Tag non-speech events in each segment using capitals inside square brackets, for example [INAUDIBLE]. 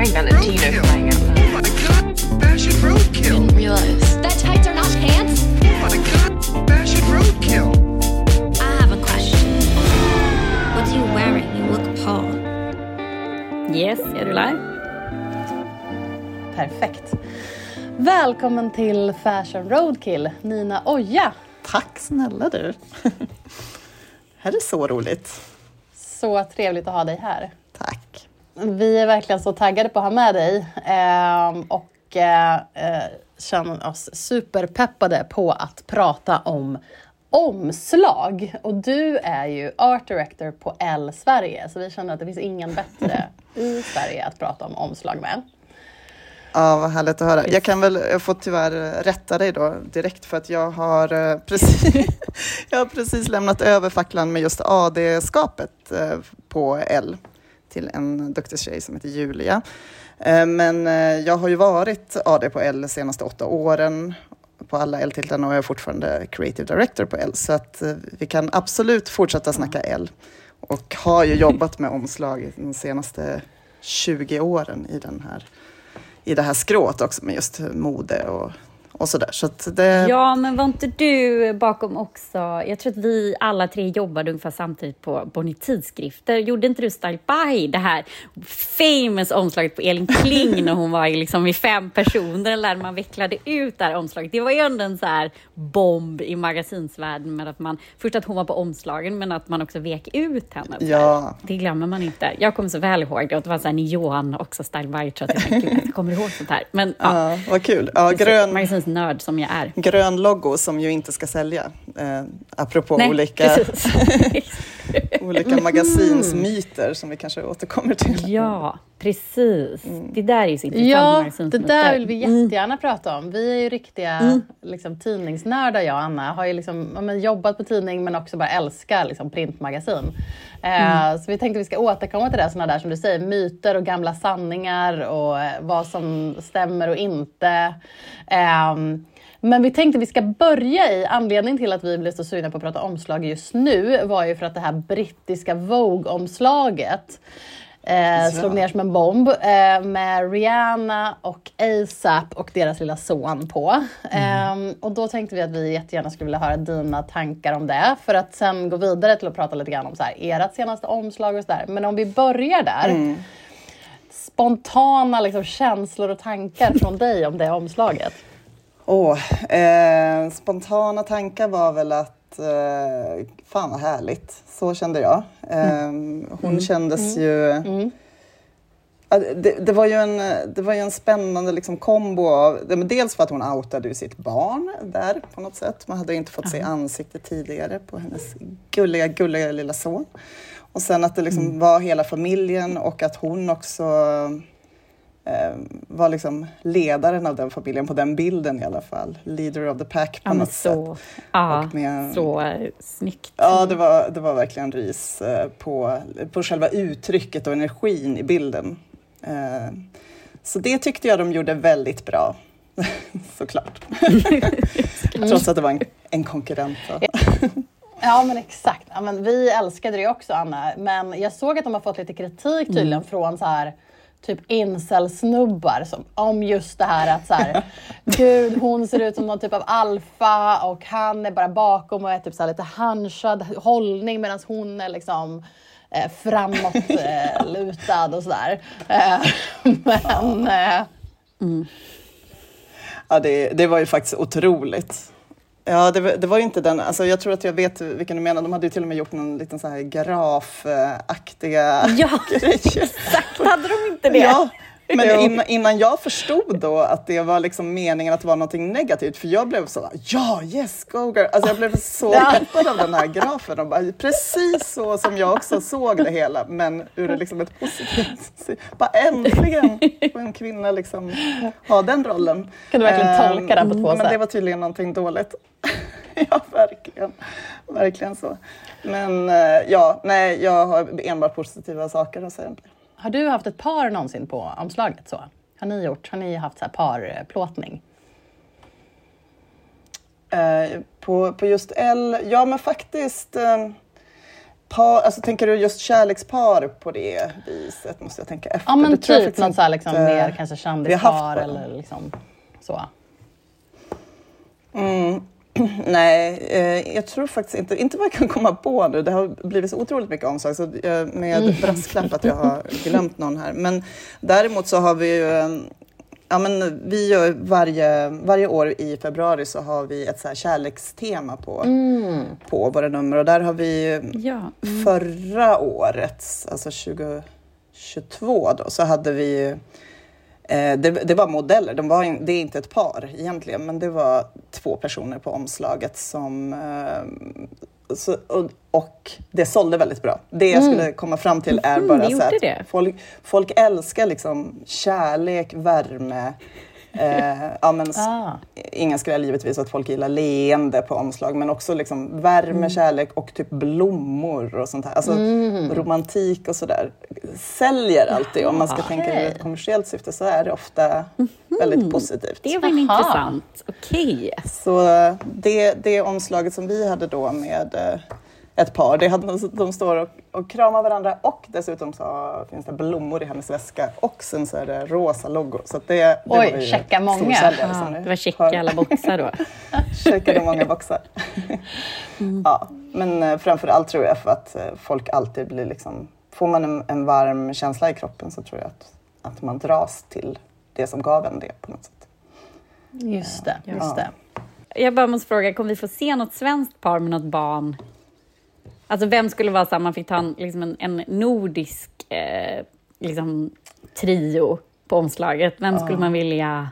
pregnant and Tina flying out. Oh my god! Fashion roadkill! Didn't realize. That tights are not pants? Oh my god! Fashion roadkill! I have a question. What are you wearing? You look Paul. Yes, är du live? Perfekt. Välkommen till Fashion Roadkill, Nina Oja. Tack snälla du. [LAUGHS] här är så roligt. Så trevligt att ha dig här. Vi är verkligen så taggade på att ha med dig eh, och eh, eh, känner oss superpeppade på att prata om omslag. Och du är ju art director på L Sverige, så vi känner att det finns ingen bättre [LAUGHS] i Sverige att prata om omslag med. Ja, vad härligt att höra. Jag kan väl, jag får tyvärr rätta dig då direkt för att jag har eh, [LAUGHS] precis, jag har precis lämnat över facklan med just AD-skapet eh, på L till en duktig tjej som heter Julia. Eh, men eh, jag har ju varit AD på L de senaste åtta åren på alla L-titlarna och jag är fortfarande creative director på L så att eh, vi kan absolut fortsätta snacka L och har ju jobbat med omslag de senaste 20 åren i den här i det här skrået också med just mode och, och sådär. Så att det, Ja, men var inte du bakom också? Jag tror att vi alla tre jobbade ungefär samtidigt på Bonnie Tidskrifter. Gjorde inte du Style By, det här famous omslaget på Elin Kling när hon var i liksom i fem personer där man vecklade ut det här omslaget. Det var ju ändå en så här bomb i magasinsvärlden med att man, först att hon var på omslagen men att man också vek ut henne. så. Ja. Det glömmer man inte. Jag kommer så väl ihåg det och det var så här neon också Style By, tror jag att jag, tänkte, jag kommer ihåg sånt här. Men ja, ja, vad kul. Ja, grön, magasinsnörd som jag är. grön logo som ju inte ska sälja. Eh, apropå Nej, olika, [LAUGHS] olika magasinsmyter som vi kanske återkommer till. Ja, precis. Det där är ju så intressant. Ja, det där vill vi Mm. jättegärna prata om. Vi är ju riktiga liksom, tidningsnördar, jag och Anna. Har ju liksom, ja, men, jobbat på tidning men också bara älskar liksom, printmagasin. Mm. Eh, så vi tänkte att vi ska återkomma till det, sådana där som du säger, myter och gamla sanningar och eh, vad som stämmer och inte. Ehm, men vi tänkte att vi ska börja i, anledningen till att vi blev så sugna på att prata omslag just nu var ju för att det här brittiska Vogue-omslaget eh, slog ner som en bomb eh, med Rihanna och ASAP och deras lilla son på. Eh, och då tänkte vi att vi jättegärna skulle vilja höra dina tankar om det för att sen gå vidare till att prata lite grann om så här, ert senaste omslag och sådär. Men om vi börjar där. Spontana liksom, känslor och tankar från dig om det omslaget. Åh, eh, spontana tankar var väl att eh, fan vad härligt. Så kände jag. Eh, hon kändes ju... Ja, Det, det, var ju en, det var ju en spännande liksom kombo av, dels för att hon outade sitt barn där på något sätt. Man hade inte fått se ansiktet tidigare på hennes gulliga, gulliga lilla son. Och sen att det liksom var hela familjen och att hon också var liksom ledaren av den familjen på den bilden i alla fall. Leader of the pack på Ja, något sätt. så, ja, Och med- så eh, snyggt. Ja, det var, det var verkligen ris eh, på, på själva uttrycket och energin i bilden. Eh, Så det tyckte jag de gjorde väldigt bra. [LAUGHS] Såklart. [LAUGHS] Trots att det var en, en konkurrent. då. Ja men exakt. Ja, men vi älskade det också Anna. Men jag såg att de har fått lite kritik tydligen från så här typ incel-snubbar som, om just det här att så här, [LAUGHS] gud hon ser ut som någon typ av alfa och han är bara bakom och är typ så lite hunchad hållning medan hon är liksom eh, framåt eh, [LAUGHS] och sådär. Eh, [LAUGHS] men eh, Ja, det, det var ju faktiskt otroligt. Ja, det, var- det var inte den, alltså jag tror att jag vet vilken du menar. De hade ju till och med gjort någon liten så här grafaktiga Ja, [LAUGHS] grejer. exakt. Hade de inte det? Ja, men innan, innan jag förstod då att det var liksom meningen att det var någonting negativt, för jag blev så, ja, yes, go girl. Alltså jag blev så peppad av den här grafen. Och bara, precis så som jag också såg det hela, men ur liksom ett positivt... Bara äntligen får en kvinna liksom ha den rollen. Kan du verkligen Ehm, tolka det på två Men sätt? det var tydligen någonting dåligt. [LAUGHS] ja, verkligen. Verkligen så. Men eh, ja, nej, jag har enbart positiva saker att säga om det. Har du haft ett par någonsin på omslaget? Så? Har ni gjort? Har ni haft så här parplåtning? Eh, på, på just L, ja men faktiskt. Eh, par, alltså tänker du just kärlekspar på det viset? Måste jag tänka efter. Ja men Det typ något så här liksom inte mer kanske kändispar eller liksom så. Mm. [CLEARS THROAT] Nej, eh, jag tror faktiskt inte, inte vad jag kan komma på nu. Det har blivit så otroligt mycket omslag så eh, med brasklapp att jag har glömt någon här. Men däremot så har vi ju, eh, ja men vi gör varje, varje år i februari så har vi ett så här kärlekstema på, på våra nummer och där har vi Ja. förra året, alltså 2022 då, så hade vi ju Eh, det, det var modeller, de var in, det är inte ett par egentligen, men det var två personer på omslaget som... Eh, så, och, och det sålde väldigt bra. Det jag skulle komma fram till är Mhm, bara det så att folk, folk älskar liksom kärlek, värme. Eh, ja, men, Ah. Ingen skräll givetvis att folk gillar leende på omslag, men också liksom värme, Mm. kärlek och typ blommor och sånt här. Alltså Mm. romantik och sådär. Säljer alltid. Om man ska tänka ur ett kommersiellt syfte så är det ofta väldigt positivt. Det var Aha. intressant. Okej. Så det, det omslaget som vi hade då med eh, ett par, det hade, de står och, och kramar varandra och dessutom så finns det blommor i hennes väska och sen så är det rosa logo. Så att det, det Oj, var checka många. ni det var checka hör. alla boxar då. [LAUGHS] checkade många boxar. ja, men eh, framför allt tror jag för att eh, folk alltid blir liksom... Får man en, en varm känsla i kroppen så tror jag att, att man dras till det som gav en det på något sätt. Just det, just det. Jag bara måste fråga, kommer vi få se något svenskt par med något barn? Alltså vem skulle vara så här, man fick ta en, liksom en, en nordisk eh, liksom, trio på omslaget. Vem skulle man vilja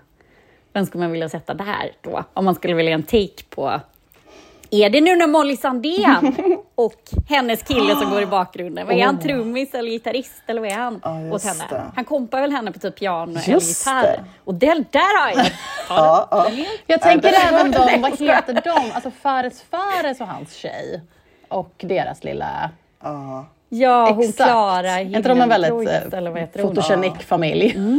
vem skulle man vilja sätta där då? Om man skulle vilja en take på är det nu när Molly Sandén [LAUGHS] och hennes kille som går i [GASPS] bakgrunden? Vad är han, trummis eller gitarrist eller vad är han Ja, åt henne? det. Han kompar väl henne på typ piano eller Just gitarr? det. Och den där har jag! [LAUGHS] Ja, ja. Jag tänker även de, vad heter de? Alltså Fares Fares och hans tjej. Och deras lilla... ja. Ja, hon Exakt. Klara Är inte de en väldigt eh, fotogenik familj? ja,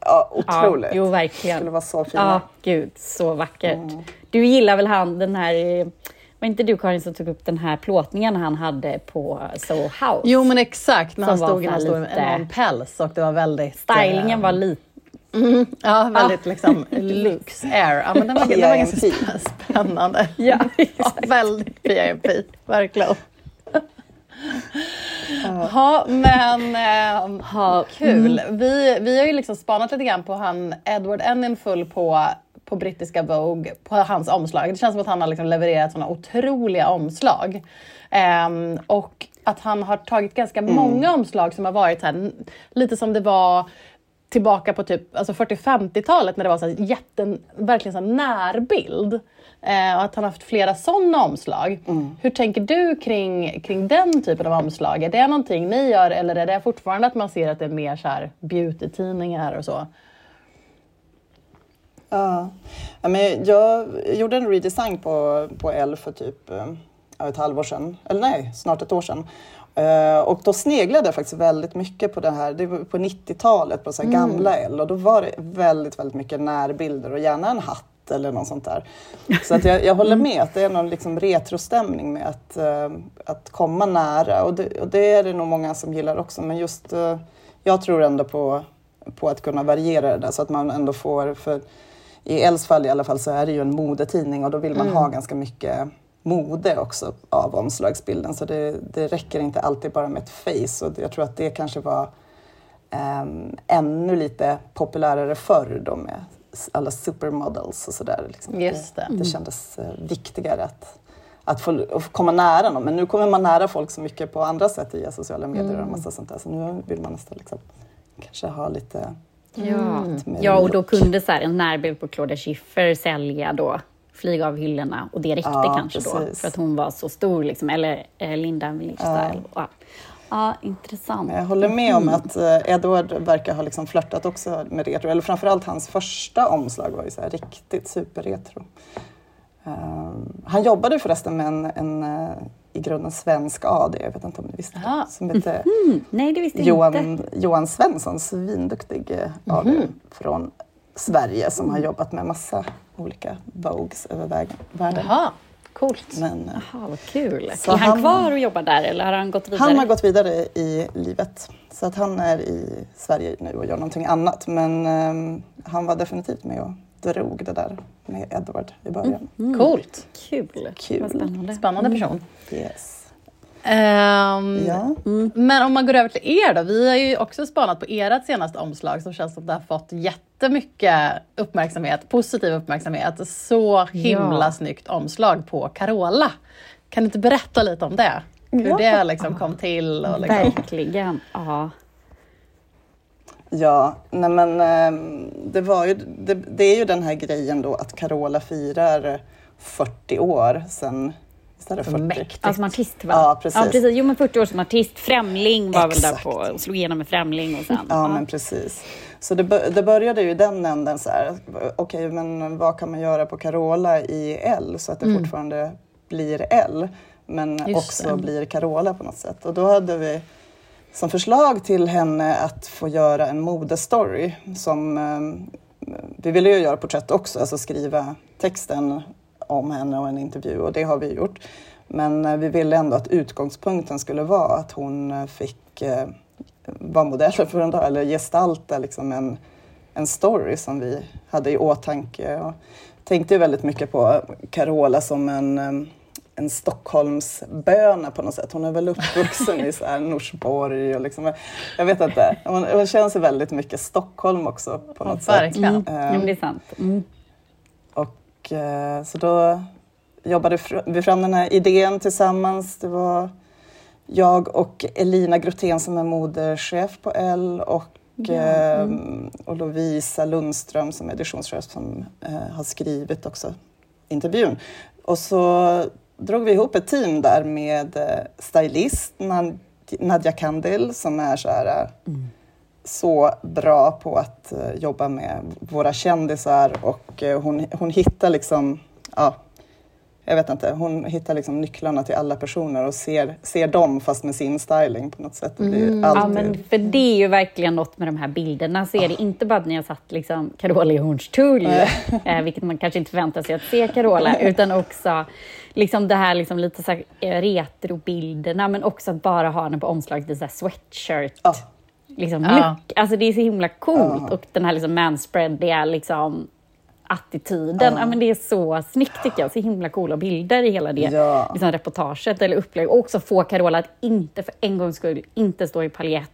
Ja, otroligt. jo, Det verkligen. skulle vara så fina. Ja, gud, så vackert. Du gillar väl han, den här... eh, Var inte du Karin som tog upp den här plåtningen han hade på Soho House? Jo men exakt, när han stod i någon lite- enorm päls och det var väldigt... Stylingen eh, var lite... Ja, väldigt liksom [LAUGHS] lyx air. Ja, men den var, den var ganska spännande. [LAUGHS] Ja, [LAUGHS] Ja, väldigt PIMP, verkligen. Ja, men ehm, Ja, kul. Vi, vi har ju liksom spanat lite grann på han Edward Enninful på, på brittiska Vogue, på hans omslag. Det känns som att han har liksom levererat såna otroliga omslag. Ehm, och att han har tagit ganska många omslag som har varit här, lite som det var tillbaka på typ alltså 40-50-talet när det var så jätten, verkligen så närbild. Eh, och att han haft flera sådana omslag. Hur tänker du kring, kring den typen av omslag? Är det någonting ni gör eller är det fortfarande att man ser att det är mer så här beauty-tidningar och så? Ja. Ja, men jag gjorde en redesign på, på L för typ eh, ett halvår sedan. Eller nej, snart ett år sedan. Eh, och då sneglade jag faktiskt väldigt mycket på det här. Det var på 90-talet, på så här gamla L. Och då var det väldigt, väldigt mycket närbilder och gärna en hatt eller något sånt där. Så att jag, jag [LAUGHS] håller med att det är någon liksom retrostämning med att, eh, att komma nära. Och det, och det är det nog många som gillar också. Men just eh, jag tror ändå på, på att kunna variera det där så att man ändå får, för i Els fall i alla fall så är det ju en modetidning och då vill man ha ganska mycket mode också av omslagsbilden. Så det, det räcker inte alltid bara med ett face och jag tror att det kanske var ehm, ännu lite populärare förr då med alla supermodels och sådär. Liksom. Just det. det kändes eh, viktigare att, att, få, att få komma nära någon. Men nu kommer man nära folk så mycket på andra sätt via sociala medier och massa sånt där. Så nu vill man nästan liksom, kanske ha lite Ja. mer ja, och då kunde så här, en närbild på Claudia Schiffer sälja då, flyga av hyllorna och det räckte Ja, kanske då precis. för att hon var så stor, liksom. eller eh, Linda Lifestyle. Ja. ja, intressant. Jag håller med om att eh, Edward verkar ha liksom flörtat också med retro. Eller framförallt hans första omslag var ju så riktigt superretro. Um, han jobbade förresten med en, en eh, i grunden svensk AD, jag vet inte om ni visste Aha. det, som heter Mm, nej, det visste jag inte. Johan, Johan Svensson, svinduktig eh, AD från Sverige som har jobbat med massa olika Vogues över vägen, världen. Jaha. Coolt. Men, eh, Jaha, vad kul. Så är han, han- kvar och jobbar där eller har han gått vidare? han har gått vidare i livet. Så att han är i Sverige nu och gör någonting annat. Men ehm, han var definitivt med och drog det där med Edward i början. Coolt. Kul. Kul. Vad spännande. Spännande person. Yes. Ehm, Ja. Men om man går över till er då. Vi har ju också spanat på ert senaste omslag som känns som det har fått jättemycket uppmärksamhet, positiv uppmärksamhet. Så himla Ja. snyggt omslag på Carola. Kan du inte berätta lite om det? Hur Ja. det liksom kom till? Och liksom. Verkligen. Ja. Ja, nej men ehm, det, var ju, det, det är ju den här grejen då att Carola firar 40 år sedan. Det Så 40? mäktigt. Ja, som artist va? Ja, precis. Ja, precis. Jo, men 40 år som artist. Främling var väl där Exakt. på och slog igenom med Främling och sen... Ja, men precis. Så det, det började ju i den änden så här, okej, men vad kan man göra på Carola i L så att det fortfarande blir L, men Just också det. blir Carola på något sätt. Och då hade vi som förslag till henne att få göra en modestory som eh, vi ville ju göra porträtt också, alltså skriva texten om henne och en intervju och det har vi gjort. Men eh, vi ville ändå att utgångspunkten skulle vara att hon eh, fick eh, vara modell för en dag eller gestalta liksom en, en story som vi hade i åtanke. Och tänkte väldigt mycket på Carola som en, en Stockholmsböna på något sätt. Hon är väl uppvuxen i så här Norsborg och liksom, jag vet inte. Hon, hon känns väldigt mycket Stockholm också på Ja, något sätt. verkligen. Mm. Ja, men det är sant. Mm. Och eh, så då jobbade vi fram den här idén tillsammans. Det var jag och Elina Grotén som är modechef på L och, eh, och Lovisa Lundström som är editionschef som eh, har skrivit också intervjun. Och så drog vi ihop ett team där med stylist Nad- Nadja Kandil som är så här eh, så bra på att eh, jobba med våra kändisar och eh, hon, hon hittar liksom, ja, jag vet inte, hon hittar liksom nycklarna till alla personer och ser, ser dem fast med sin styling på något sätt. Det blir Ja, alltid, men för det är ju verkligen något med de här bilderna. Så är det inte bara att ni har satt liksom Carola i Hornstull, [LAUGHS] eh, vilket man kanske inte förväntar sig att se Carola, utan också liksom det här liksom lite så här, eh, retrobilderna, men också att bara ha henne på omslaget i så sweatshirt. Ja. Liksom, Ja. look. Alltså det är så himla coolt och den här liksom manspreadiga liksom, attityden. Ja. men det är så snyggt tycker jag. Så himla coola bilder i hela det Ja. liksom, reportaget eller upplägg. Och också få Carola att inte för en gångs skull inte stå i paljett,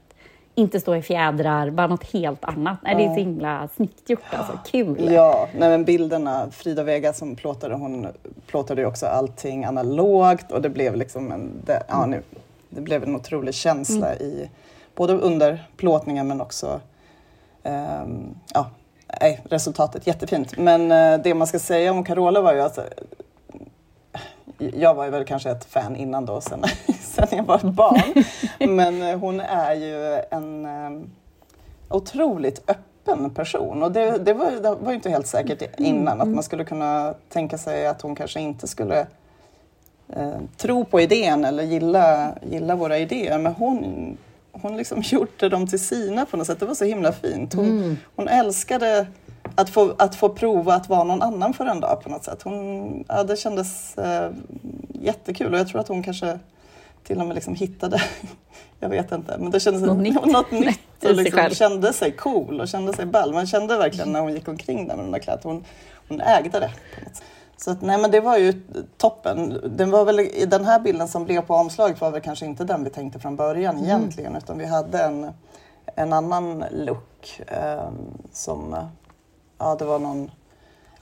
inte stå i fjädrar, bara något helt annat. Nej, det är så himla snyggt gjort alltså. Kul! Ja, nej men bilderna, Frida Vega som plåtade, hon plåtade ju också allting analogt och det blev liksom en, det, ja, nu, det blev en otrolig känsla i både under plåtningen men också ehm, ja, nej, resultatet jättefint. Men eh, det man ska säga om Carola var ju att eh, jag var ju väl kanske ett fan innan då, sen, [LAUGHS] sen jag var ett barn. Men eh, hon är ju en eh, otroligt öppen person. Och det, det, var, det var ju inte helt säkert innan att man skulle kunna tänka sig att hon kanske inte skulle eh, tro på idén eller gilla, gilla våra idéer. Men hon, hon liksom [LAUGHS] gjorde dem till sina på något sätt. Det var så himla fint. Hon, hon älskade att få, att få prova att vara någon annan för en dag på något sätt. Hon, ja, det kändes eh, jättekul och jag tror att hon kanske till och med liksom hittade, [LAUGHS] jag vet inte, men det kändes Något nytt. [LAUGHS] något nytt och liksom kände sig cool och kände sig ball. Man kände verkligen när hon gick omkring där med de där kläderna, hon, hon ägde det. På något sätt. Så att, nej men det var ju toppen. Den, var väl, i den här bilden som blev på omslaget var väl kanske inte den vi tänkte från början Mm. egentligen utan vi hade en, en annan look ehm, som, ja det var någon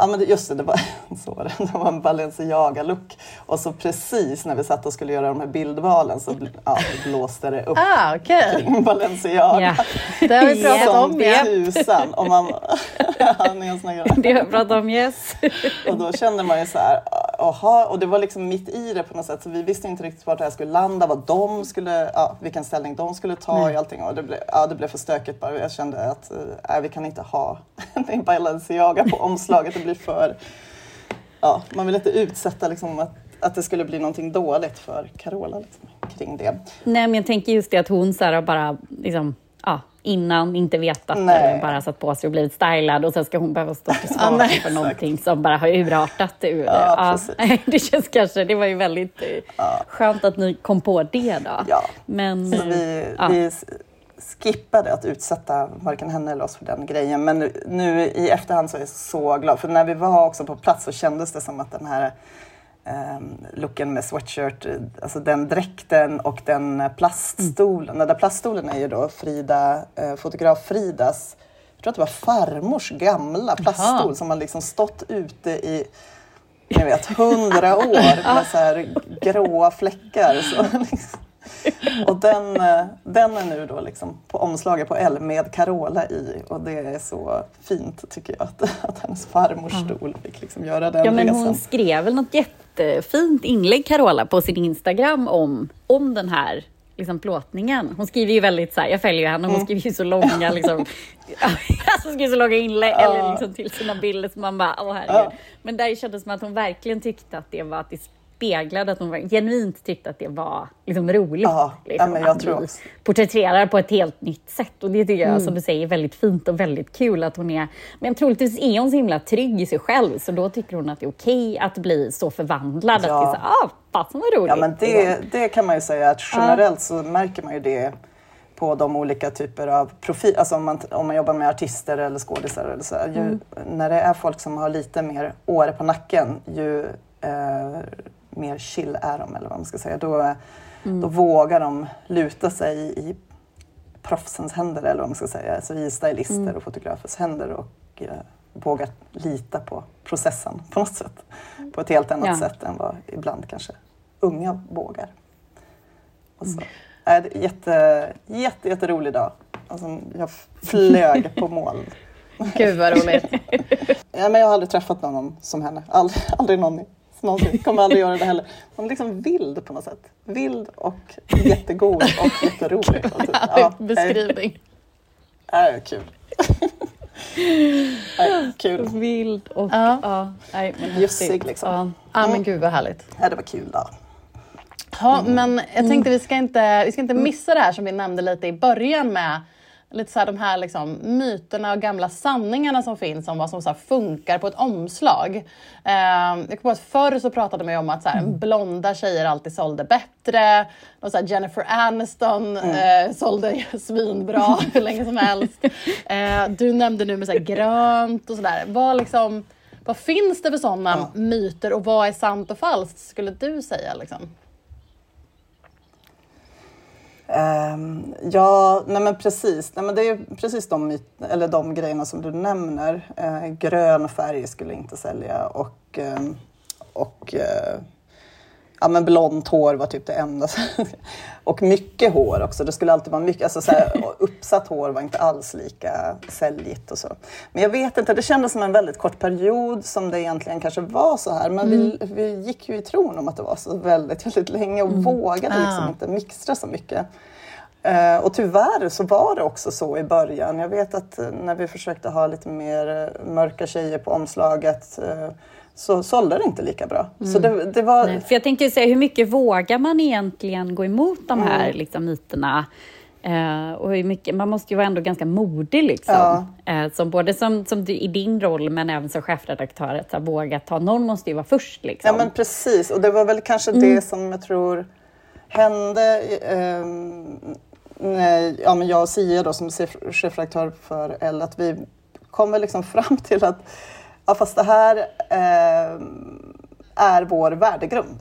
Ja men just det, det var, [LAUGHS] så det. var en Balenciaga-look. Och så precis när vi satt och skulle göra de här bildvalen så ja, blåste det upp Ah, okej. kring Balenciaga. Ja. Det har vi [LAUGHS] pratat Som om. Ja. tusan. Och, man, [LAUGHS] ja, ni har Det har jag pratat om, yes. och då kände man ju så här, aha, och det var liksom mitt i det på något sätt. Så vi visste inte riktigt vart det här skulle landa, vad de skulle, ja, vilken ställning de skulle ta i allting. Och det, blev, ja, det blev för stökigt bara. Jag kände att äh, vi kan inte ha [LAUGHS] en Balenciaga på omslaget. Det blir för, ja, man vill inte utsätta liksom att, att det skulle bli någonting dåligt för Carola liksom, kring det. Nej, men jag tänker just det att hon så här bara liksom ja, innan inte vetat Nej. eller bara satt på sig och blivit stylad och sen ska hon behöva stå till Ja, svars nej, för någonting som bara har urartat ur Ja, precis. [LAUGHS] Det känns kanske, det var ju väldigt eh, skönt att ni kom på det då. Ja. Men, Så vi, ja. vi skippade att utsätta varken henne eller oss för den grejen. Men nu, nu i efterhand så är jag så glad. För när vi var också på plats så kändes det som att den här um, looken med sweatshirt, alltså den dräkten och den plaststolen. Den där plaststolen är ju då Frida, eh, fotograf Fridas, jag tror att det var farmors gamla plaststol Jaha. som har liksom stått ute i ni vet, hundra [LAUGHS] år med så här gråa fläckar. Så liksom. Och den, eh, den är nu då liksom på omslaget på L med Carola i och det är så fint tycker jag att, att hennes farmors stol fick liksom göra den Ja, men resan. hon skrev väl något jättefint inlägg, Carola, på sin Instagram om, om den här liksom, plåtningen. Hon skriver ju väldigt så här, jag följer ju henne, Mm. hon skriver ju så långa, liksom, [LAUGHS] alltså, skriver så långa inlägg eller liksom, till sina bilder som man bara, åh herregud. Men där kändes det som att hon verkligen tyckte att det var, att det speglade, att hon var, genuint tyckte att det var liksom, roligt. Ja, liksom, ja, jag tror också. porträtterar på ett helt nytt sätt. Och det tycker Mm. jag, som du säger, är väldigt fint och väldigt kul att hon är... Men troligtvis är hon så himla trygg i sig själv, så då tycker hon att det är okej att bli så förvandlad. Ja. Att det är så, ah, fasen vad roligt. Ja men det, det kan man ju säga att generellt så märker man ju det på de olika typer av profiler, alltså om man, om man jobbar med artister eller skådisar eller så. Ju, Mm. När det är folk som har lite mer år på nacken, ju eh, mer chill är de eller vad man ska säga. Då, Mm. då vågar de luta sig i proffsens händer eller vad man ska säga, alltså i stylister Mm. och fotografers händer och eh, vågar lita på processen på något sätt. På ett helt annat Ja. sätt än vad ibland kanske unga vågar. Och så. Mm. Äh, det är jätte, jätte, jätterolig dag. Alltså, jag flög på moln. [LAUGHS] Gud vad roligt. [LAUGHS] Ja, men jag har aldrig träffat någon som henne. Aldrig, aldrig någon någonsin. Kommer aldrig göra det heller. Hon är liksom vild på något sätt. Vild och jättegod och jätterolig. Och typ, ja, Beskrivning. är, är kul. är, kul. Vild och... Ja. Ja. nej, men häftigt. liksom. Ja. Ja men gud vad härligt. Ja, det var kul dag. Ja, men jag tänkte vi ska, inte, vi ska inte missa det här som vi nämnde lite i början med lite så här, de här liksom, myterna och gamla sanningarna som finns om vad som så funkar på ett omslag. Eh, jag kom på att förr så pratade man ju om att så här, blonda tjejer alltid sålde bättre. Och så här, Jennifer Aniston eh, sålde [LAUGHS] svinbra [LAUGHS] hur länge som helst. Eh, du nämnde nu med så här, grönt och sådär. Vad, liksom, vad finns det för sådana myter och vad är sant och falskt skulle du säga? Liksom? Ehm, ja, nej men precis. Nej men det är precis de, eller de grejerna som du nämner. Eh, grön färg skulle inte sälja och, ehm, och eh, ja, men blont hår var typ det enda. [LAUGHS] och mycket hår också. Det skulle alltid vara mycket. Alltså så här, [LAUGHS] uppsatt hår var inte alls lika säljigt och så. Men jag vet inte, det kändes som en väldigt kort period som det egentligen kanske var så här. Men vi, vi gick ju i tron om att det var så väldigt, väldigt länge och vågade liksom Ah. inte mixtra så mycket. Eh, och tyvärr så var det också så i början. Jag vet att eh, när vi försökte ha lite mer eh, mörka tjejer på omslaget eh, så sålde det inte lika bra. Så det, det var... Nej, För jag tänkte ju säga, hur mycket vågar man egentligen gå emot de här Mm. liksom, myterna? Eh, och hur mycket, man måste ju vara ändå ganska modig, liksom. Ja. Eh, som både som, som du, i din roll, men även som chefredaktör. Att våga ta, någon måste ju vara först. Liksom. Ja men precis, och det var väl kanske det som jag tror hände eh, när ja, men jag och Sia då, som chefredaktör för L, att vi kom väl liksom fram till att ja, fast det här eh, är vår värdegrund.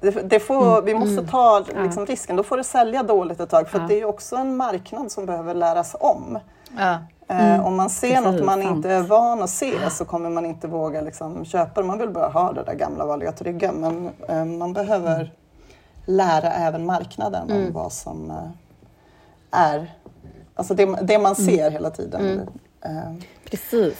Det, det får, Vi måste ta liksom, risken, då får det sälja dåligt ett tag för att det är ju också en marknad som behöver läras om. Ja. Eh, om man ser Precis, något man sant. inte är van att se så kommer man inte våga liksom, köpa det. Man vill bara ha det där gamla vanliga trygga men eh, man behöver lära även marknaden om vad som eh, är Alltså det, det man ser hela tiden. Precis.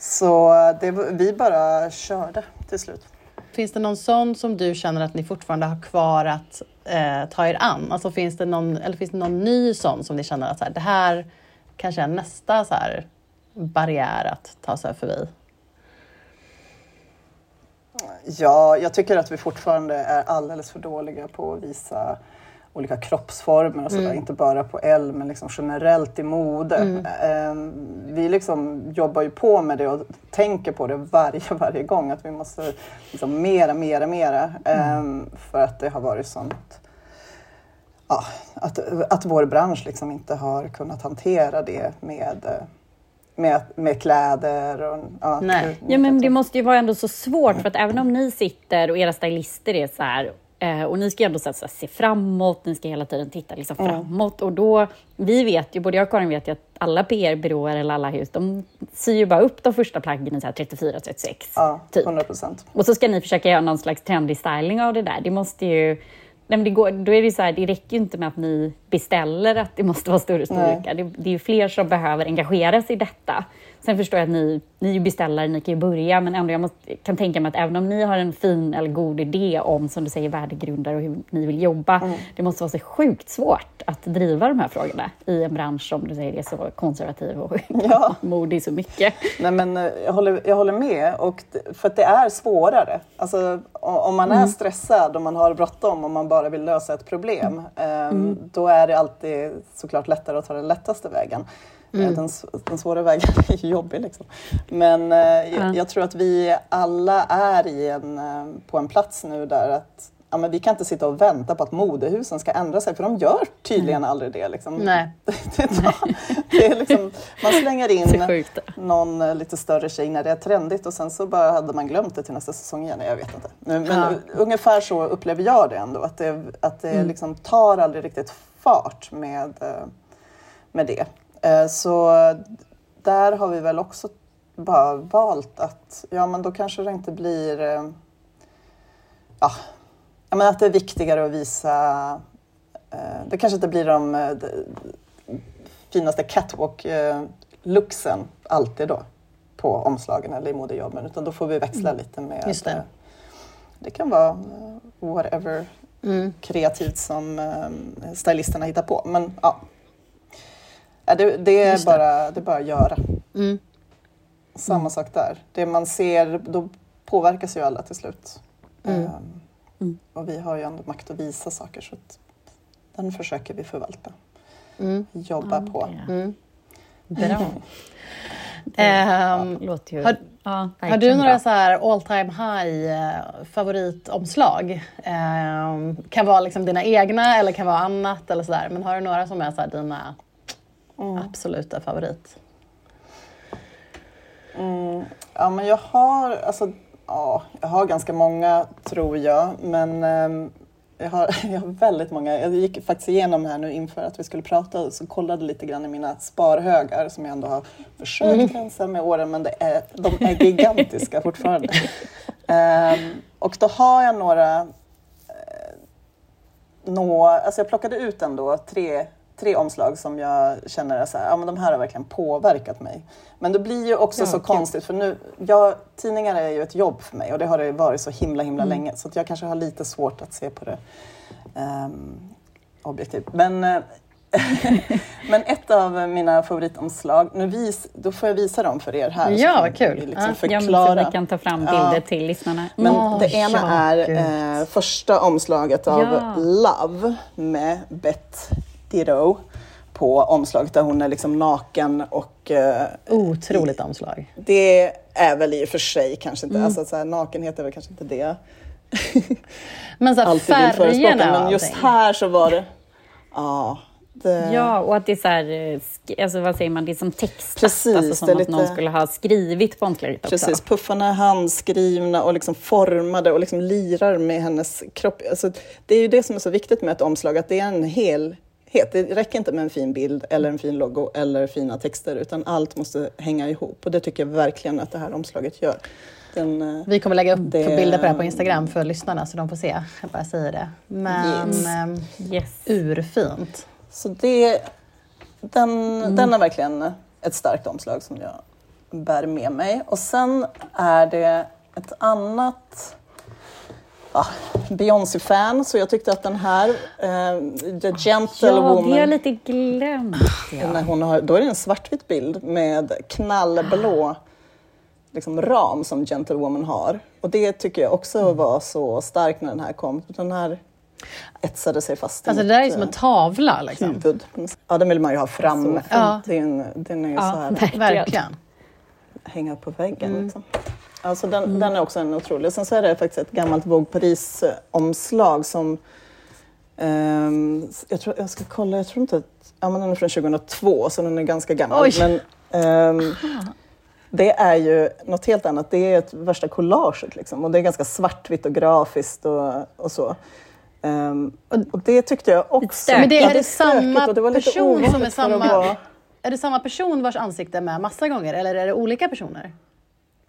Så det, vi bara körde till slut. Finns det någon sån som du känner att ni fortfarande har kvar att eh, ta er an? Alltså finns det någon, eller finns det någon ny sån som ni känner att så här, det här kanske är nästa så här, barriär att ta sig förbi? Ja, jag tycker att vi fortfarande är alldeles för dåliga på att visa olika kroppsformer och sådär. Inte bara på L men liksom generellt i mode. Eh, vi liksom jobbar ju på med det och tänker på det varje, [LAUGHS] varje gång att vi måste liksom mera, mera, mera. Eh, för att det har varit sånt ja, att, att vår bransch liksom inte har kunnat hantera det med, med, med kläder. Och, ja, Nej. Ja, men det måste ju vara ändå så svårt, för att även om ni sitter och era stylister är så här, eh, och ni ska ändå så se framåt, ni ska hela tiden titta liksom framåt. Och då, vi vet ju, både jag och Karin vet ju att alla PR-byråer eller alla hus, de syr ju bara upp de första plaggen i så här 34-36. Ja, typ. 100 procent. Och så ska ni försöka göra någon slags trendig styling av det där. Det måste ju... Nej, men det, går, då är det, så här, det räcker ju inte med att ni beställer att det måste vara större storlekar. Det, det är ju fler som behöver engagera sig i detta. Sen förstår jag att ni, ni är beställare, ni kan ju börja, men ändå jag måste, kan tänka mig att även om ni har en fin eller god idé om, som du säger, värdegrunder och hur ni vill jobba, det måste vara så sjukt svårt att driva de här frågorna i en bransch som du säger är så konservativ och [LAUGHS] Ja. modig så mycket. Nej, men eh, jag, håller, jag håller med, och för att det är svårare. Alltså, om man är stressad och man har bråttom och man bara vill lösa ett problem, ehm, då är det alltid såklart lättare att ta den lättaste vägen. Eh, Den, s- den svåra vägen [LAUGHS] är jobbig. Liksom. Men eh, jag, jag tror att vi alla är i en, eh, på en plats nu där att ja, men vi kan inte sitta och vänta på att modehusen ska ändra sig, för de gör tydligen aldrig det. Liksom. Nej. [LAUGHS] det, tar, det är liksom, man slänger in [LAUGHS] någon eh, lite större tjej när det är trendigt och sen så bara hade man glömt det till nästa säsong igen. Jag vet inte. Men, men ungefär så upplever jag det ändå. Att det, att det liksom tar aldrig riktigt fart med, eh, med det. Eh, Så där har vi väl också bara valt att ja men då kanske det inte blir ja, ja, men att det är viktigare att visa eh, det kanske inte blir de, eh, de finaste catwalk-looksen alltid då på omslagen eller i modejobben utan då får vi växla lite med Just det. eh, det kan vara whatever kreativt som stylisterna hittar på. Men ja, det, det, är bara, det är bara att göra. Mm. Samma sak där. Det man ser, då påverkas ju alla till slut. Mm. Ehm, Och vi har ju ändå makt att visa saker så att den försöker vi förvalta. Mm. Jobba på. Mm. Bra. [LAUGHS] Ehm, Låter ju... Har- ja, har du några bra. så här all time high eh, favoritomslag? Ehm, kan vara liksom dina egna eller kan vara annat eller sådär. Men har du några som är så här dina absoluta favorit? Mm, ja, men jag har, alltså, ja, jag har ganska många tror jag, men ehm, jag, har, [LAUGHS] jag har väldigt många. Jag gick faktiskt igenom här nu inför att vi skulle prata och så kollade lite grann i mina sparhögar som jag ändå har försökt rensa med åren, men det är, de är gigantiska [LAUGHS] fortfarande. Ehm, och då har jag några nå, alltså jag plockade ut ändå tre, tre omslag som jag känner är så här, ja men de här har verkligen påverkat mig. Men det blir ju också så konstigt för nu, jag, tidningar är ju ett jobb för mig och det har det varit så himla himla länge så att jag kanske har lite svårt att se på det um, objektivt. Men, eh, [LAUGHS] men ett av mina favoritomslag, nu vis, då får jag visa dem för er här. Ja, vad kul. Ja, Liksom ja, förklara. vi kan ta fram Ja. bilder till lyssnarna. Men Åh, det ena ja, är eh, första omslaget av Ja. Love med Beth Ditto på omslaget där hon är liksom naken och eh, Otroligt omslag. det är väl i och för sig kanske Mm. inte, alltså så här, nakenhet är väl kanske inte det [LAUGHS] Men så här, alltid vill förespråka, men just allting. här så var det, ja. Det, Ja, och att det är så här, eh, alltså vad säger man, det är som textat, Precis, alltså som att lite- någon skulle ha skrivit på omslaget också. Precis, puffarna är handskrivna och liksom formade och liksom lirar med hennes kropp. Alltså, det är ju det som är så viktigt med ett omslag, att det är en helhet. Det räcker inte med en fin bild eller en fin logo eller fina texter, utan allt måste hänga ihop. Och det tycker jag verkligen att det här omslaget gör. Den, eh, Vi kommer lägga upp Det- bilder på det här på Instagram för lyssnarna så de får se. Jag bara säger det. Men Yes. ehm, Yes. urfint. så det, den, den är verkligen ett starkt omslag som jag bär med mig. Och sen är det ett annat ja, Beyoncé-fan, så jag tyckte att den här, eh, The Gentle Ja, Woman, det har jag lite glömt. när hon har, då är det en svartvit bild med knallblå liksom, ram som Gentle Woman har. Och det tycker jag också var så starkt när den här kom. Den här etsade sig fast Alltså det där är som eh, en tavla liksom. huvud. Ja, den vill man ju ha framme. Ja. Den, den är ju så här, verkligen. Hänga på väggen. Liksom. Alltså den, den är också en otrolig. Sen så är det faktiskt ett gammalt Vogue Paris-omslag som ehm, jag, tror, jag ska kolla, jag tror inte att... Ja, men den är från 2002 så den är ganska gammal. Oj. Men, ehm, det är ju något helt annat. Det är ett värsta collaget liksom. Och det är ganska svartvitt och grafiskt och, och så. Ehm, och det tyckte jag också. Men det är Ja, det stökigt samma och det var lite person som är samma- Är det samma person vars ansikte är med massa gånger eller är det olika personer?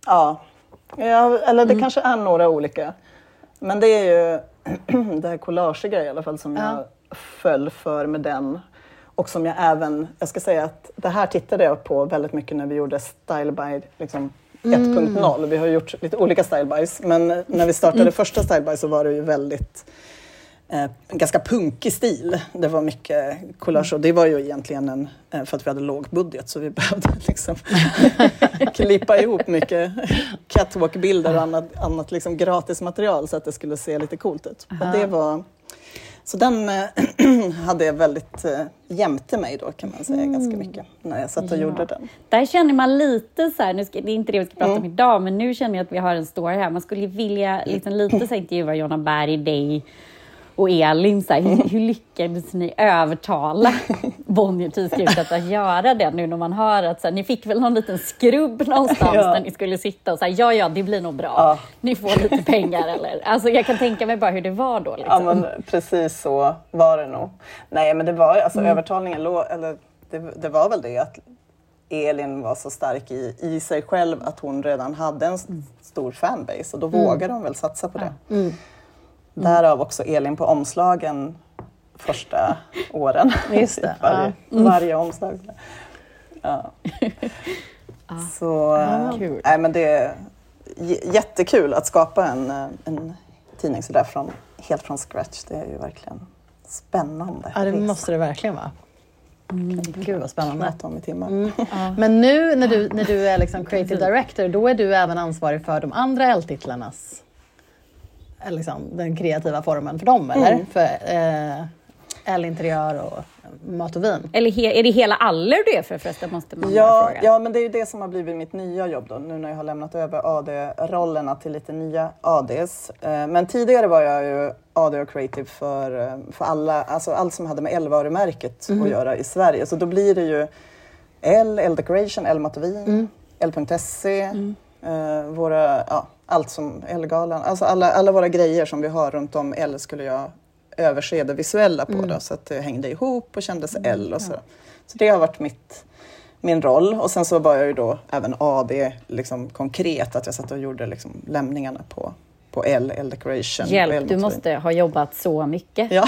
Ja, ja eller Mm. det kanske är några olika. Men det är ju [CLEARS THROAT] det här collagiga i alla fall som Ja. jag föll för med den. Och som jag även, jag ska säga att det här tittade jag på väldigt mycket när vi gjorde Style by liksom Mm. 1.0. Vi har gjort lite olika Style bys, men när vi startade Mm. första Style by så var det ju väldigt eh, ganska punkig stil. Det var mycket collage och det var ju egentligen en, eh, för att vi hade låg budget så vi [LAUGHS] behövde liksom [LAUGHS] klippa ihop mycket catwalk-bilder och annat, annat liksom gratismaterial så att det skulle se lite coolt ut. Och det var, så den eh, [CLEARS THROAT] hade jag väldigt jämte mig då kan man säga ganska mycket när jag satt och gjorde den. Där känner man lite så här, nu ska, det är inte det vi ska prata Mm. om idag, men nu känner jag att vi har en story här. Man skulle vilja liksom, lite så här, intervjua Jonna Berg, dig och Elin. Så här, hur, hur lyckades ni övertala Bonnier Tidskriftet att göra det nu när man hör att så här, ni fick väl någon liten skrubb någonstans Ja. när ni skulle sitta och säga ja, ja, det blir nog bra. Ja. Ni får lite pengar eller? Alltså jag kan tänka mig bara hur det var då. Ja Liksom. men precis så var det nog. Nej men det var alltså övertalningen, lå- eller det, det var väl det att Elin var så stark i, i sig själv att hon redan hade en s- stor fanbase och då vågade hon väl satsa på det. Därav också Elin på omslagen första åren. [LAUGHS] Just det, [LAUGHS] varje, varje omslag. Ja. [LAUGHS] Så, kul. nej, men det är jättekul att skapa en, eh, en tidning sådär från, helt från scratch. Det är ju verkligen spännande. Ja, det resa. måste det verkligen vara. Gud vad spännande. om i timmar. Men nu när du, när du är liksom creative director, då är du även ansvarig för de andra L-titlarnas, eh, liksom, den kreativa formen för dem, eller? För eh, L-interiör och mat och vin. Eller he, är det hela Aller du är för förresten? Måste man Ja, fråga. ja, men det är ju det som har blivit mitt nya jobb då, nu när jag har lämnat över AD-rollerna till lite nya ADs. Eh, Men tidigare var jag ju AD och creative för, eh, för alla, alltså allt som hade med L-varumärket att göra i Sverige. Så då blir det ju L, L-decoration, L-mat och vin, L.se, eh, våra, ja, allt som L-galan, alltså alla, alla våra grejer som vi har runt om L skulle jag överse det visuella på då, så att det hängde ihop och kändes L och så. Så det har varit mitt, min roll. Och sen så var jag ju då även AD liksom konkret, att jag satt och gjorde liksom lämningarna på, på L, L-decoration. och Hjälp, du måste ha jobbat så mycket. Ja.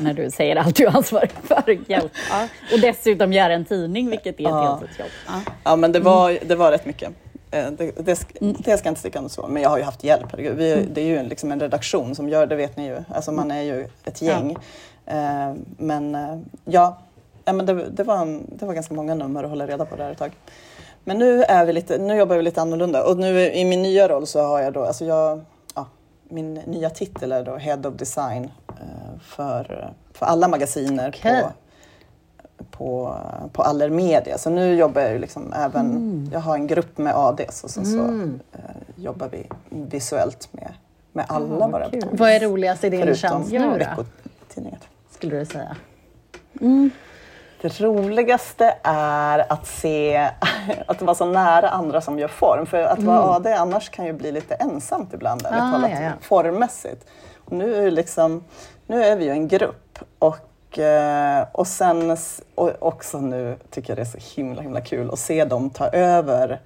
när du säger allt du är ansvarig för. Hjälp. Ja. Och dessutom göra en tidning, vilket är ett Ja. heltidsjobb. Ja. Ja, men det var, det var rätt mycket. Eh, Det, det, det ska jag inte sticka under så, men jag har ju haft hjälp. Vi, det är ju liksom en redaktion som gör det, vet ni ju. Alltså man är ju ett gäng. Eh, Men eh, ja, ja men det, det, var en, det var ganska många nummer att hålla reda på där ett tag. Men nu, är vi lite, nu jobbar vi lite annorlunda och nu i min nya roll så har jag då, alltså jag, ja, min nya titel är då Head of Design för, för alla magasiner Okej. på på, på Aller Media. Så nu jobbar jag liksom även, Mm. jag har en grupp med ADs och sen så eh, jobbar vi visuellt med, med alla våra kul. Vad är roligast i din tjänst nu då, skulle du säga? Det roligaste är att se [LAUGHS] att vara så nära andra som gör form. För att vara AD annars kan ju bli lite ensamt ibland, Ah, talat, ja, ja. formmässigt. Och nu, är liksom, nu är vi ju en grupp. Och, eh, och sen och också nu tycker jag det är så himla himla kul att se dem ta över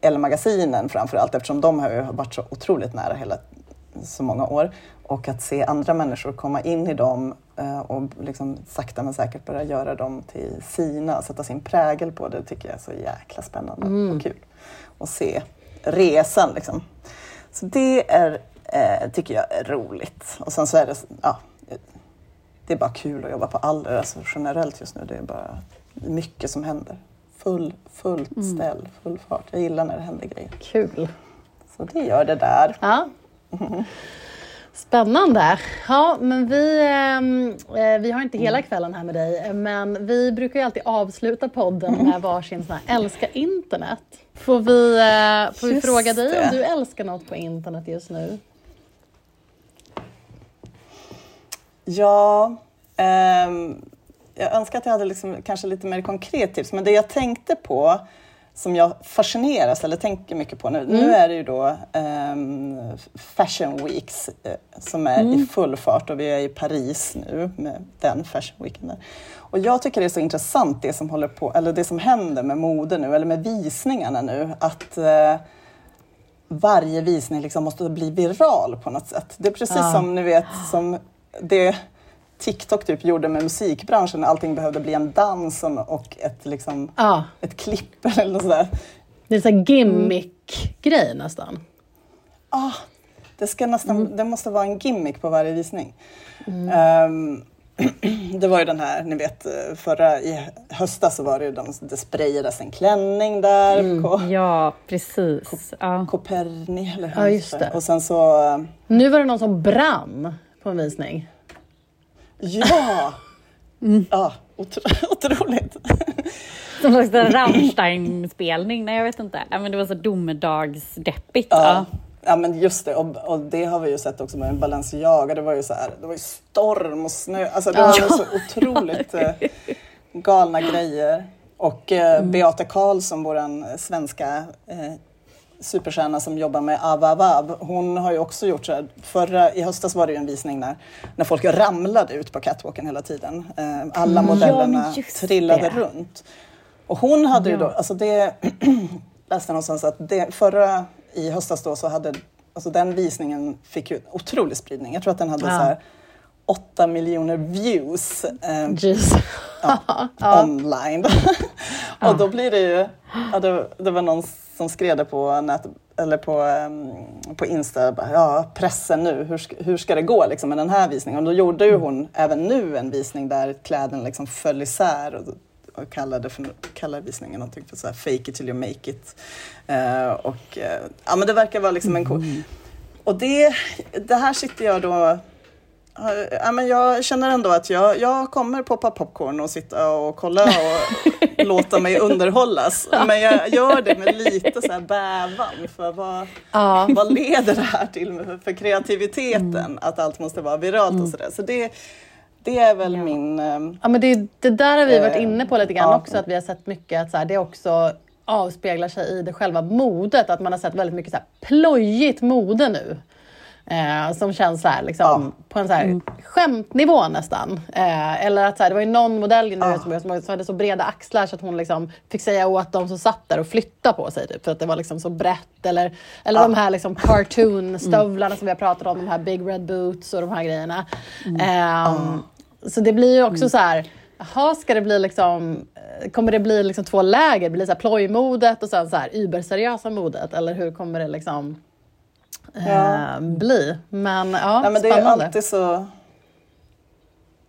L-magasinen framför allt eftersom de har ju varit så otroligt nära hela så många år. Och att se andra människor komma in i dem eh, och liksom sakta men säkert börja göra dem till sina, sätta sin prägel på det tycker jag är så jäkla spännande och kul. Och se resan liksom. Så det är, eh, tycker jag är roligt. Och sen så är det, ja, det är bara kul att jobba på Aller, alltså generellt just nu. Det är bara mycket som händer. Full, fullt ställ, full fart. Jag gillar när det händer grejer. Kul. Så det gör det där. Ja. [LAUGHS] Spännande. Ja, men vi, ehm, eh, vi har inte hela kvällen här med dig, men vi brukar ju alltid avsluta podden med varsin sån här älska internet. Får vi, eh, får vi Just fråga dig det. om du älskar något på internet just nu? Ja, ehm, jag önskar att jag hade liksom kanske lite mer konkret tips, men det jag tänkte på som jag fascineras eller tänker mycket på nu, nu är det ju då ehm, Fashion Weeks eh, som är i full fart och vi är i Paris nu med den Fashion Weeken. Där. Och jag tycker det är så intressant det som håller på, eller det som händer med mode nu, eller med visningarna nu, att eh, varje visning liksom måste bli viral på något sätt. Det är precis Ja. som ni vet som det TikTok typ gjorde med musikbranschen allting behövde bli en dans och- ett, liksom, Ja, ett klipp [LAUGHS] eller något sådär. det är en sån här gimmick-grej nästan. Ah, det, ska nästan, Mm. det måste vara en gimmick på varje visning. Ehm, [CLEARS THROAT] det var ju den här, ni vet förra i höstas så var det ju de, det sprayades en klänning där Mm. på Ja, precis. Ja. Coperni eller hur Ja, just det. Och sen så, Nu var det någon som brann på en visning. ja! Mm. Ja, otro, [LAUGHS] otroligt. Som en slags Rammstein-spelning. Nej, jag vet inte. Ja, men det var så domedagsdeppigt. Ja. Ja. Ja men just det, och, och det har vi ju sett också med Balenciaga. Det var ju så här, det var ju storm och snö. Alltså det var ju så otroligt eh, galna grejer. Och eh, Beata Karlsson, vår svenska eh, superstjärna som jobbar med Avavav, hon har ju också gjort så här. Förra, I höstas var det ju en visning när, när folk ramlade ut på catwalken hela tiden. Eh, alla modellerna men just trillade det. runt. Och hon hade ju Ja. då, alltså det [CLEARS THROAT] läste någonstans att det, förra i höstas då så hade, alltså den visningen fick ju otrolig spridning. Jag tror att den hade Ja. så här 8 miljoner views eh, Jeez. [LAUGHS] online. [LAUGHS] och då blir det ju, ja, det, det var någon som skrev det på nät, eller på, ehm, på Insta, bara, ja pressen nu, hur, ska- hur ska det gå liksom, med den här visningen? Och då gjorde ju hon även nu en visning där kläderna liksom föll isär och, och kallade, för, kallade visningen någonting för så här, fake it till you make it. Eh, och eh, ja men det verkar vara liksom en cool... Och det, det här sitter jag då Ja, men jag känner ändå att jag, jag kommer poppa popcorn och sitta och kolla och [LAUGHS] låta mig underhållas. Men jag gör det med lite så här bävan för vad, Ja. vad leder det här till för kreativiteten? Att allt måste vara viralt och sådär. Så det, det är väl min... ehm, Ja, men det, det där har vi varit Eh, inne på lite grann ja. också, att vi har sett mycket att så här, det också avspeglar sig i det själva modet. Att man har sett väldigt mycket så här, plojigt mode nu. Eh, som känns så här, liksom, på en så här, skämtnivå nästan. Eh, eller att så här, det var ju någon modell nu Ja. som, som hade så breda axlar så att hon liksom fick säga åt dem som satt där och flytta på sig. Typ, för att det var liksom så brett. Eller, eller de här liksom cartoon-stövlarna som vi har pratat om, de här big red boots och de här grejerna. Ehm, Så det blir ju också så här, jaha, ska det bli liksom, eh, kommer det bli liksom två läger? Blir det så här plojmodet och sen så här überseriösa modet? Eller hur kommer det liksom eh, Ja. bli? Men ja, Nej, men det är spännande. alltid så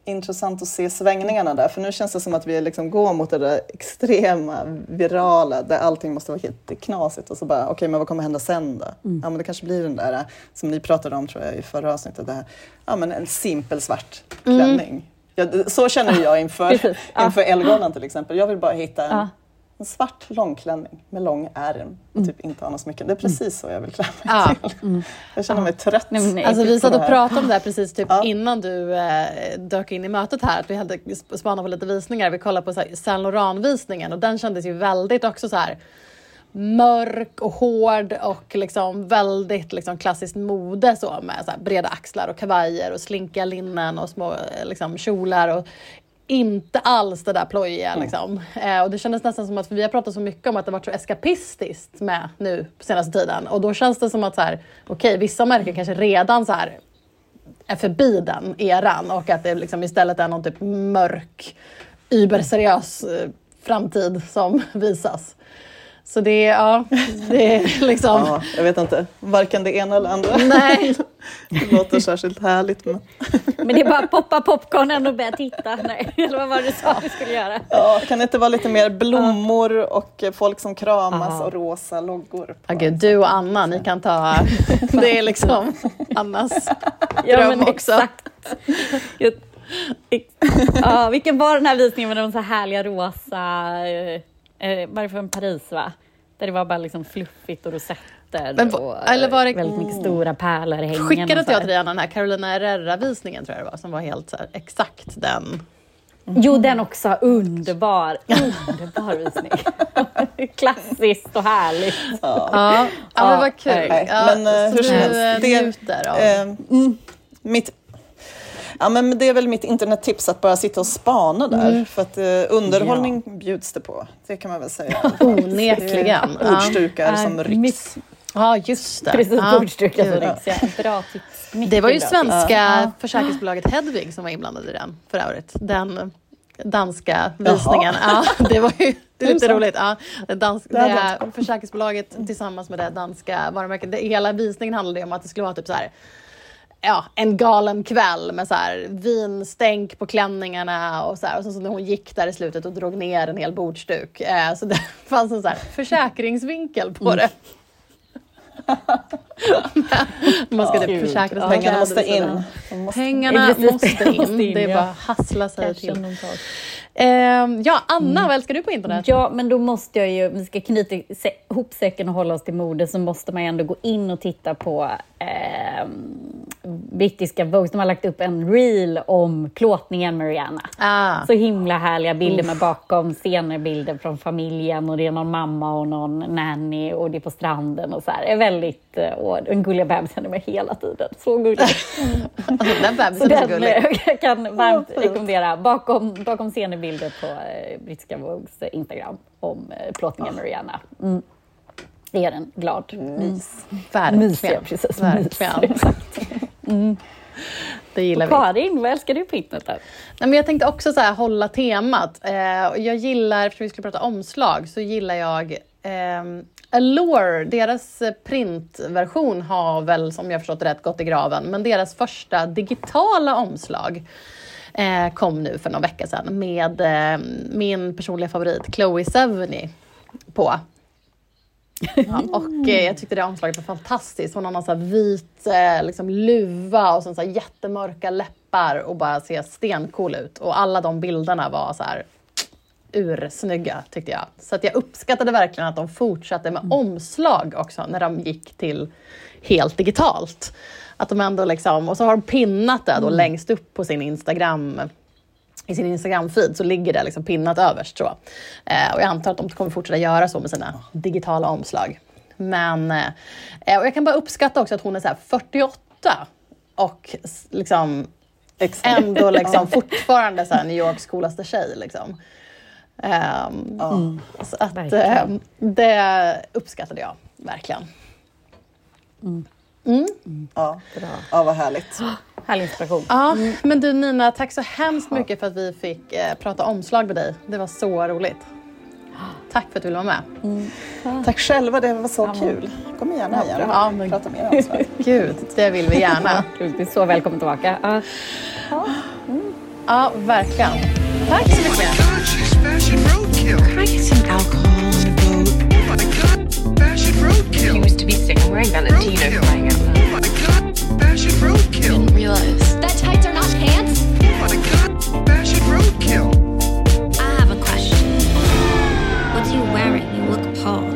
intressant att se svängningarna där. För nu känns det som att vi liksom går mot det där extrema, virala, där allting måste vara helt knasigt. Och så bara, okej, men vad kommer hända sen då? Mm. Ja, men det kanske blir den där, som ni pratade om tror jag i förra avsnittet, det här, ja men en simpel svart Mm. klänning. Ja, det- så känner jag inför, [LAUGHS] ja. inför Ellegalan till exempel. Jag vill bara hitta en, Ja. En svart långklänning med lång ärm och typ inte ha något smycke. Det är precis så jag vill klä mig Ja. till. Jag känner mig trött. Nej, nej. Alltså vi satt och pratade om det här precis typ Ja. innan du eh, dök in i mötet här. Att vi hade sp- spanat på lite visningar. Vi kollade på så här Saint Laurent-visningen och den kändes ju väldigt också så här mörk och hård och liksom väldigt liksom klassiskt mode så med så breda axlar och kavajer och slinkiga linnen och små eh, liksom, kjolar. Och inte alls det där plojiga. Liksom. Eh, och det kändes nästan som att, för vi har pratat så mycket om att det varit så eskapistiskt med nu på senaste tiden. Och då känns det som att så här, okej, vissa märken kanske redan så här är förbi den eran och att det liksom istället är någon typ mörk, überseriös eh, framtid som [LAUGHS] visas. Så det är, ja, det är liksom... Ja, jag vet inte, varken det ena eller andra. Nej. [LAUGHS] Det låter särskilt härligt. Men... Men det är bara att poppa popcornen och börja titta. Nej, eller vad var det du sa att du skulle göra? Ja, kan det inte vara lite mer blommor och folk som kramas Ja. och rosa loggor? på? Ja, gud, du och Anna, ni kan ta... [LAUGHS] Det är liksom Annas Ja, dröm men också. exakt. Ja, vilken var den här visningen med de så härliga rosa, eh, var det från Paris va? Där det var bara liksom fluffigt och rosetter Men och eller var det- väldigt mycket stora pärlor i hängen. Skickade inte jag till dig Anna, den här Carolina Herrera-visningen tror jag det var, som var helt så här, exakt den. Jo, den också. Underbar. Underbar visning. [LAUGHS] Klassiskt och härligt. Ja, ja, men Ja, vad kul. nej, Ja, men, eh, så hur som du helst, eh, det- njuter av... Eh, mitt, ja, men det är väl mitt internettips att bara sitta och spana där. För att eh, underhållning bjuds det på. Det kan man väl säga. [LAUGHS] Onekligen. Ja. Ordstukar som Nej, rycks. mitt- ja, just det. Precis, ja. bordsdukar som rycks. Ja, Bra tips. Mycket Det var ju svenska försäkringsbolaget Hedvig som var inblandad i den för övrigt. Den danska visningen. Ja, det var ju det är lite roligt. Ja, det, dans, Det det försäkringsbolaget tillsammans med det danska varumärket. Det, hela visningen handlade ju om att det skulle vara typ så här ja, en galen kväll med så här, vinstänk på klänningarna och så här. Och så, så när hon gick där i slutet och drog ner en hel bordsduk. Eh, så det [LAUGHS] fanns en så här försäkringsvinkel på Mm. det. [LAUGHS] Man ska typ försäkra sig. Pengarna måste in. måste- Pengarna måste in. måste in, Det är ja. bara hassla sig till. Ehm, ja, Anna, vad älskar du på internet? Ja, men då måste jag ju, om vi ska knyta ihop säcken och hålla oss till mode, så måste man ju ändå gå in och titta på eh, brittiska Vogue. De har lagt upp en reel om plåtningen med Rihanna. Ah, Så himla härliga bilder med bakom scener, bilder från familjen och det är någon mamma och någon nanny och det är på stranden och så här. Är väldigt, eh, och den gulliga bebisen är med hela tiden. Så gullig. alltså, [LAUGHS] den bebisen är gullig. eh, jag kan varmt rekommendera. Bakom, bakom scenerbilder på eh, brittiska Vogues eh, Instagram om eh, plåtningen med Rihanna. Mm. Det är en glad mys. Mys, ja, Verkligen. precis. Verkligen. Mys, [LAUGHS] exakt. Det gillar Och vi. Karin, vad älskar du på internet? Nej, men jag tänkte också så här, hålla temat. Eh, jag gillar, eftersom vi skulle prata omslag, så gillar jag eh, Allure. Deras eh, printversion har väl, som jag förstått rätt, gått i graven. Men deras första digitala omslag eh, kom nu för någon vecka sedan med eh, min personliga favorit Chloe Sevigny på. Ja, och eh, jag tyckte det omslaget var fantastiskt. Hon har någon så vit eh, liksom, luva och sen så jättemörka läppar och bara ser stencool ut. Och alla de bilderna var så här ursnygga tyckte jag. Så att jag uppskattade verkligen att de fortsatte med omslag också när de gick till helt digitalt. Att de ändå liksom, och så har de pinnat det då längst upp på sin Instagram i sin Instagram-feed så ligger det liksom pinnat överst. Så. Eh, och jag antar att de kommer fortsätta göra så med sina digitala omslag. Men eh, och jag kan bara uppskatta också att hon är så här 48 och liksom ändå liksom [LAUGHS] fortfarande så här New Yorks coolaste tjej. Liksom. Ehm, Så att, Verkligen. eh, det uppskattade jag verkligen. Ja. ja, vad härligt. Härlig inspiration. Ja, men du Nina, tack så hemskt mycket för att vi fick eh, prata omslag med dig. Det var så roligt. Tack för att du ville vara med. Tack själva, det var så kul. Kom gärna igen och Ja, men- prata mer om Sverige. Gud, det vill vi gärna. Du är så välkommen tillbaka. Ja. Ja, verkligen. Tack så mycket. Roadkill. He was to be sick. I'm wearing Valentino Roadkill. crying out Oh my god, fashion roadkill. Didn't realize. That tights are not pants? Oh my god, fashion roadkill. I have a question. What are you wearing? You look appalled.